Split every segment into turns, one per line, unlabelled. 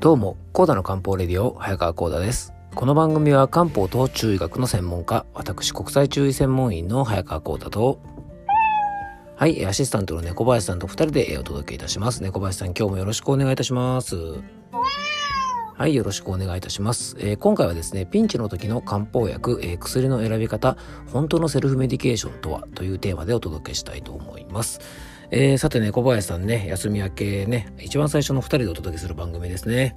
どうも、コーダの漢方レディオ、早川コーダです。この番組は漢方と中医学の専門家、私国際中医専門員の早川コーダと、はい、アシスタントの猫林さんと二人でお届けいたします。猫林さん、今日もよろしくお願いいたします。はい、よろしくお願いいたします。えー、今回はですね、ピンチの時の漢方薬、えー、薬の選び方、本当のセルフメディケーションとはというテーマでお届けしたいと思います。えー、さてね、小林さんね、休み明けね、一番最初の2人でお届けする番組ですね。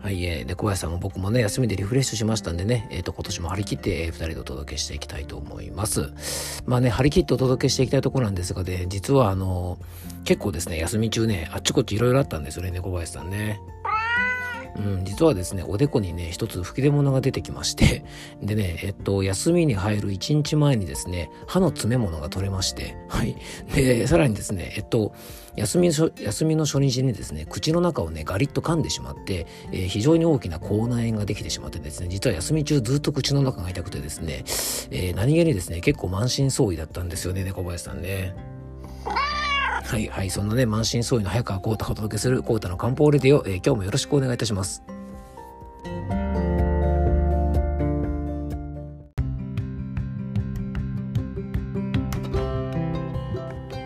はい、えー、で、小林さんも僕もね、休みでリフレッシュしましたんでね、えっ、ー、と、今年も張り切って、えー、二人でお届けしていきたいと思います。まあね、張り切ってお届けしていきたいところなんですがね、実はあの、結構ですね、休み中ね、あっちこっちいろいろあったんですよね、小林さんね。うん、実はですね、おでこにね、一つ吹き出物が出てきまして、でね、えっと、休みに入る1日前にですね、歯の詰め物が取れまして、はい。で、さらにですね、えっと、休みの休みの初日にですね、口の中をね、ガリッと噛んでしまって、えー、非常に大きな口内炎ができてしまってですね、実は休み中ずっと口の中が痛くてですね、えー、何気にですね、結構満身創痍だったんですよね、猫林さんね。はいはい、そんなね、満身創痍の早川コータをお届けするコータの漢方レディオ、えー、今日もよろしくお願いいたします。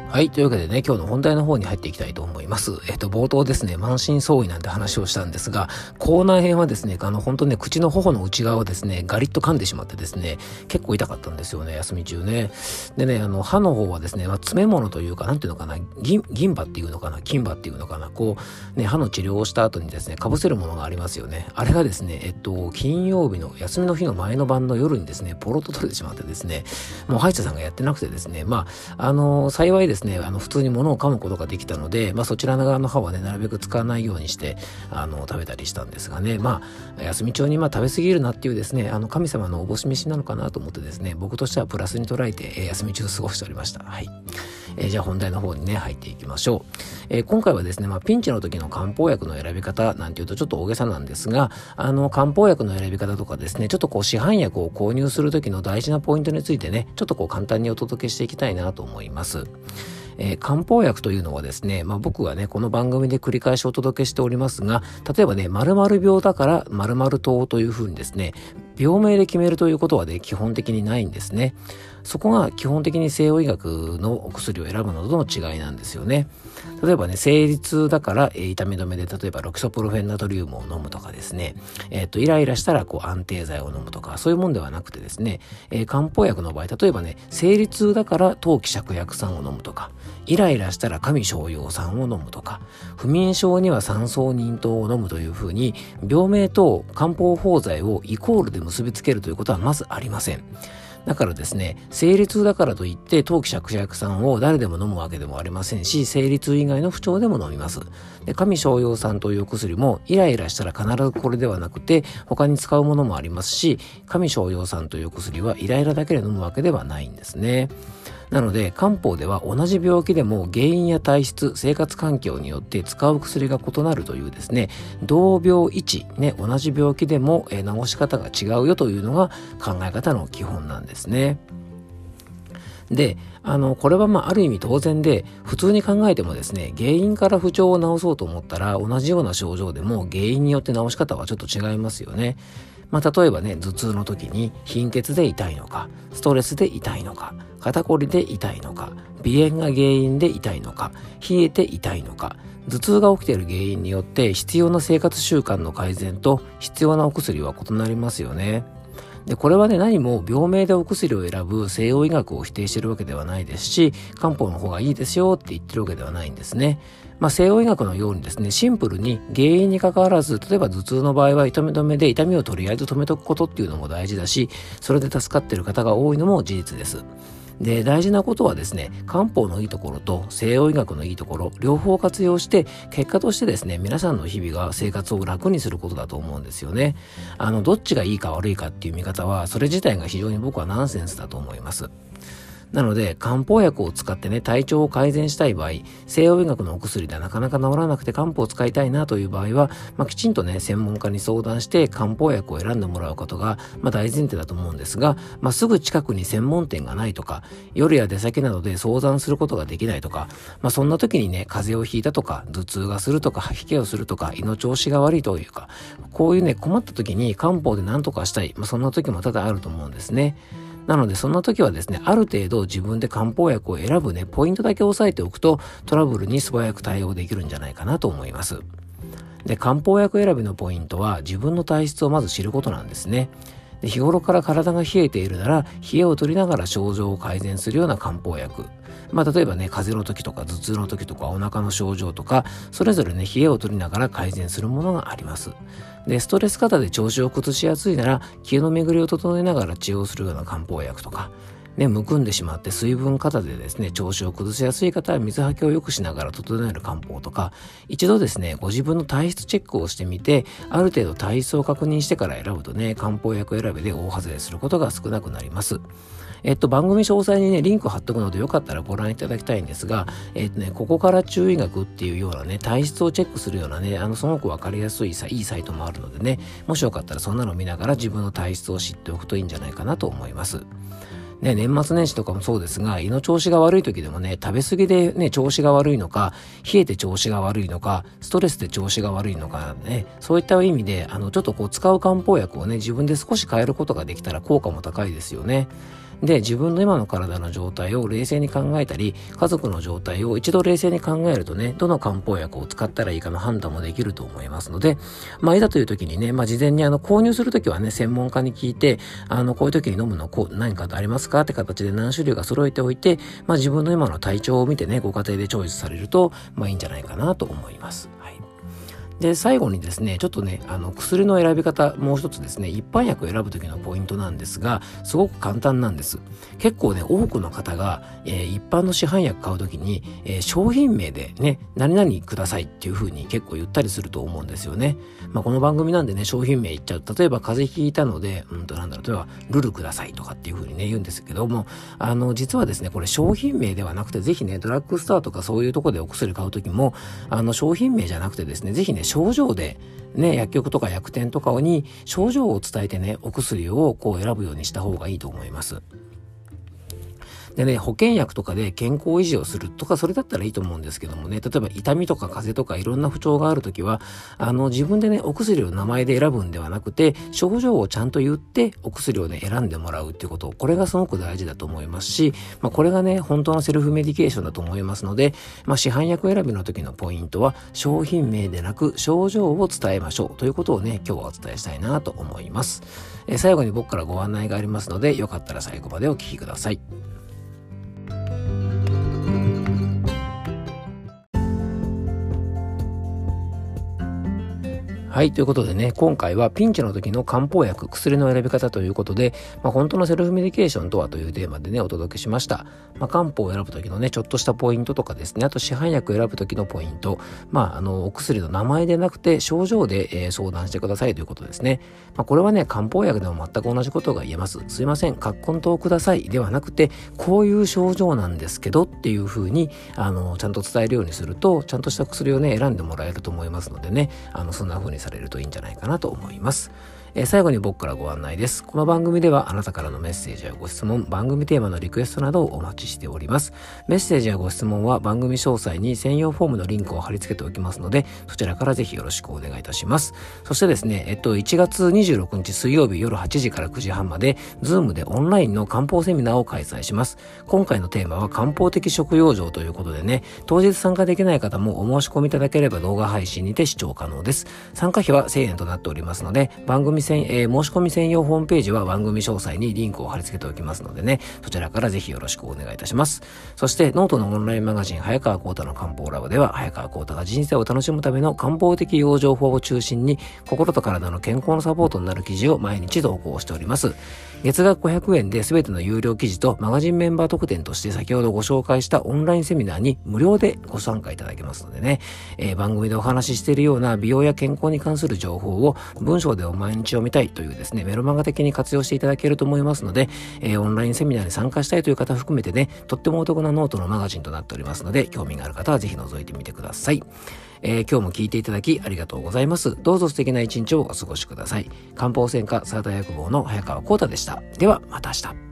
はい。というわけでね、今日の本題の方に入っていきたいと思います。えっと、冒頭ですね、満身創痍なんて話をしたんですが、口内炎はですね、あの、本当ね、口の頬の内側をですね、ガリッと噛んでしまってですね、結構痛かったんですよね、休み中ね。でね、あの、歯の方はですね、まあ、詰め物というか、なんていうのかな、銀、銀歯っていうのかな、金歯っていうのかな、こう、ね、歯の治療をした後にですね、被せるものがありますよね。あれがですね、えっと、金曜日の、休みの日の前の晩の夜にですね、ポロッと取れてしまってですね、もう歯医者さんがやってなくてですね、まあ、あの、幸いですね、あの、普通に物を噛むことができたので、まあ、そちら側の歯はね、なるべく使わないようにして、あの、食べたりしたんですがね、まあ、休み中にまあ食べ過ぎるなっていうですね、あの、神様のおぼし飯なのかなと思ってですね、僕としてはプラスに捉えて、え、休み中過ごしておりました。はい。えー、じゃあ本題の方にね、入っていきましょう。えー、今回はですね、まあ、ピンチの時の漢方薬の選び方なんていうとちょっと大げさなんですが、あの、漢方薬の選び方とかですね、ちょっとこう市販薬を購入する時の大事なポイントについてね、ちょっとこう簡単にお届けしていきたいなと思います。えー、漢方薬というのはですね、まあ、僕はね、この番組で繰り返しお届けしておりますが、例えばね、〇〇病だから〇〇糖というふうにですね、病名で決めるということはね、基本的にないんですね。そこが基本的に西洋医学のお薬を選ぶのとの違いなんですよね。例えばね、生理痛だから、えー、痛み止めで、例えばロキソプロフェンナトリウムを飲むとかですね、えっ、ー、と、イライラしたらこう安定剤を飲むとか、そういうもんではなくてですね、えー、漢方薬の場合、例えばね、生理痛だから陶器芍薬散を飲むとか、イライラしたら神商用酸を飲むとか、不眠症には酸素忍糖を飲むというふうに、病名と漢方法剤をイコールで結結びつけるということはまずありません。だからですね、生理痛だからといって、陶器芍薬酸を誰でも飲むわけでもありませんし、生理痛以外の不調でも飲みます。で、神商用酸という薬も、イライラしたら必ずこれではなくて、他に使うものもありますし、神商用酸という薬はイライラだけで飲むわけではないんですね。なので漢方では同じ病気でも原因や体質生活環境によって使う薬が異なるというですね同病一ね同じ病気でも、治し方が違うよというのが考え方の基本なんですね。で、あの、これはまあある意味当然で、普通に考えてもですね、原因から不調を治そうと思ったら、同じような症状でも原因によって治し方はちょっと違いますよね。まあ、例えばね、頭痛の時に貧血で痛いのか、ストレスで痛いのか、肩こりで痛いのか、鼻炎が原因で痛いのか、冷えて痛いのか、頭痛が起きている原因によって必要な生活習慣の改善と必要なお薬は異なりますよね。で、これはね、何も病名でお薬を選ぶ西洋医学を否定してるわけではないですし、漢方の方がいいですよって言ってるわけではないんですね。まあ、西洋医学のようにですね、シンプルに原因に関わらず、例えば頭痛の場合は痛み止めで痛みをとりあえず止めとくことっていうのも大事だし、それで助かってる方が多いのも事実です。で、大事なことはですね、漢方のいいところと西洋医学のいいところ、両方活用して、結果としてですね、皆さんの日々が生活を楽にすることだと思うんですよね。あの、どっちがいいか悪いかっていう見方は、それ自体が非常に僕はナンセンスだと思います。なので、漢方薬を使ってね、体調を改善したい場合、西洋医学のお薬ではなかなか治らなくて漢方を使いたいなという場合は、まあ、きちんとね、専門家に相談して漢方薬を選んでもらうことが、まあ、大前提だと思うんですが、まあ、すぐ近くに専門店がないとか、夜や出先などで相談することができないとか、まあ、そんな時にね、風邪をひいたとか、頭痛がするとか、吐き気をするとか、胃の調子が悪いというか、こういうね、困った時に漢方で何とかしたい、まあ、そんな時も多々あると思うんですね。なので、そんな時はですね、ある程度自分で漢方薬を選ぶね、ポイントだけ押さえておくと、トラブルに素早く対応できるんじゃないかなと思います。で、漢方薬選びのポイントは、自分の体質をまず知ることなんですね。で日頃から体が冷えているなら、冷えを取りながら症状を改善するような漢方薬。まあ、例えばね、風邪の時とか頭痛の時とかお腹の症状とか、それぞれね、冷えを取りながら改善するものがあります。で、ストレス型で調子を崩しやすいなら、気の巡りを整えながら治療するような漢方薬とか、ね、むくんでしまって水分過多でですね、調子を崩しやすい方は水はけを良くしながら整える漢方とか、一度ですね、ご自分の体質チェックをしてみて、ある程度体質を確認してから選ぶとね、漢方薬選びで大外れすることが少なくなります。えっと、番組詳細にね、リンク貼っとくのでよかったらご覧いただきたいんですが、えっとね、ここから注意学っていうようなね、体質をチェックするようなね、あの、すごくわかりやすいさ、いいサイトもあるのでね、もしよかったらそんなの見ながら自分の体質を知っておくといいんじゃないかなと思います。ね、年末年始とかもそうですが、胃の調子が悪い時でもね、食べ過ぎでね、調子が悪いのか、冷えて調子が悪いのか、ストレスで調子が悪いのかね、そういった意味で、あの、ちょっとこう使う漢方薬をね、自分で少し変えることができたら効果も高いですよね。で、自分の今の体の状態を冷静に考えたり、家族の状態を一度冷静に考えるとね、どの漢方薬を使ったらいいかの判断もできると思いますので、まあ、いざという時にね、まあ、事前にあの、購入するときはね、専門家に聞いて、あの、こういう時に飲むのこう何かありますかって形で何種類か揃えておいて、まあ、自分の今の体調を見てね、ご家庭でチョイスされると、まあ、いいんじゃないかなと思います。で、最後にですね、ちょっとね、あの、薬の選び方、もう一つですね、一般薬を選ぶ時のポイントなんですが、すごく簡単なんです。結構ね、多くの方が、えー、一般の市販薬買う時に、えー、商品名でね、何々くださいっていう風に結構言ったりすると思うんですよね。まあ、この番組なんでね、商品名言っちゃう。例えば、風邪ひいたので、うんと、なんだろう、例えば、ルルくださいとかっていう風にね、言うんですけども、あの、実はですね、これ商品名ではなくて、ぜひね、ドラッグストアとかそういうとこでお薬買う時も、あの、商品名じゃなくてですね、ぜひね、症状で、ね、薬局とか薬店とかに症状を伝えてね、お薬をこう選ぶようにした方がいいと思います。でね、保険薬とかで健康維持をするとか、それだったらいいと思うんですけどもね、例えば痛みとか風邪とかいろんな不調があるときは、あの、自分でね、お薬を名前で選ぶんではなくて、症状をちゃんと言って、お薬をね、選んでもらうっていうこと、これがすごく大事だと思いますし、まあ、これがね、本当のセルフメディケーションだと思いますので、まあ、市販薬選びの時のポイントは、商品名でなく、症状を伝えましょうということをね、今日はお伝えしたいなと思います。え最後に僕からご案内がありますので、よかったら最後までお聞きください。はい、ということでね、今回はピンチの時の漢方薬、薬の選び方ということで、まあ、本当のセルフメディケーションとはというテーマでね、お届けしました。まあ、漢方を選ぶ時のね、ちょっとしたポイントとかですね、あと市販薬選ぶ時のポイント、まあ、あの、お薬の名前でなくて症状で、えー、相談してくださいということですね。まあ、これはね、漢方薬でも全く同じことが言えます。すいません、葛根湯くださいではなくて、こういう症状なんですけどっていうふうに、あの、ちゃんと伝えるようにすると、ちゃんとした薬をね、選んでもらえると思いますのでね、あの、そんな風にされるといいんじゃないかなと思います。えー、最後に僕からご案内です。この番組ではあなたからのメッセージやご質問、番組テーマのリクエストなどをお待ちしております。メッセージやご質問は番組詳細に専用フォームのリンクを貼り付けておきますので、そちらからぜひよろしくお願いいたします。そしてですね、えっと、1月26日水曜日夜8時から9時半まで、ズームでオンラインの漢方セミナーを開催します。今回のテーマは漢方的食養生ということでね、当日参加できない方もお申し込みいただければ動画配信にて視聴可能です。参加費は1000円となっておりますので、番組専、えー、申し込み専用ホームページは番組詳細にリンクを貼り付けておきますのでね、そちらからぜひよろしくお願いいたします。そして、ノートのオンラインマガジン、早川幸太の漢方ラボでは、早川幸太が人生を楽しむための漢方的養生法を中心に、心と体の健康のサポートになる記事を毎日投稿しております。月額500円で全ての有料記事とマガジンメンバー特典として先ほどご紹介したオンラインセミナーに無料でご参加いただけますのでね、えー、番組でお話ししているような美容や健康に関する情報を文章でお毎日読みたいというですね、メルマガ的に活用していただけると思いますので、えー、オンラインセミナーに参加したいという方含めてね、とってもお得なノートのマガジンとなっておりますので、興味がある方はぜひ覗いてみてください。えー、今日も聞いていただきありがとうございます。どうぞ素敵な一日をお過ごしください。漢方専科サーター薬房の早川幸太でした。では、また明日。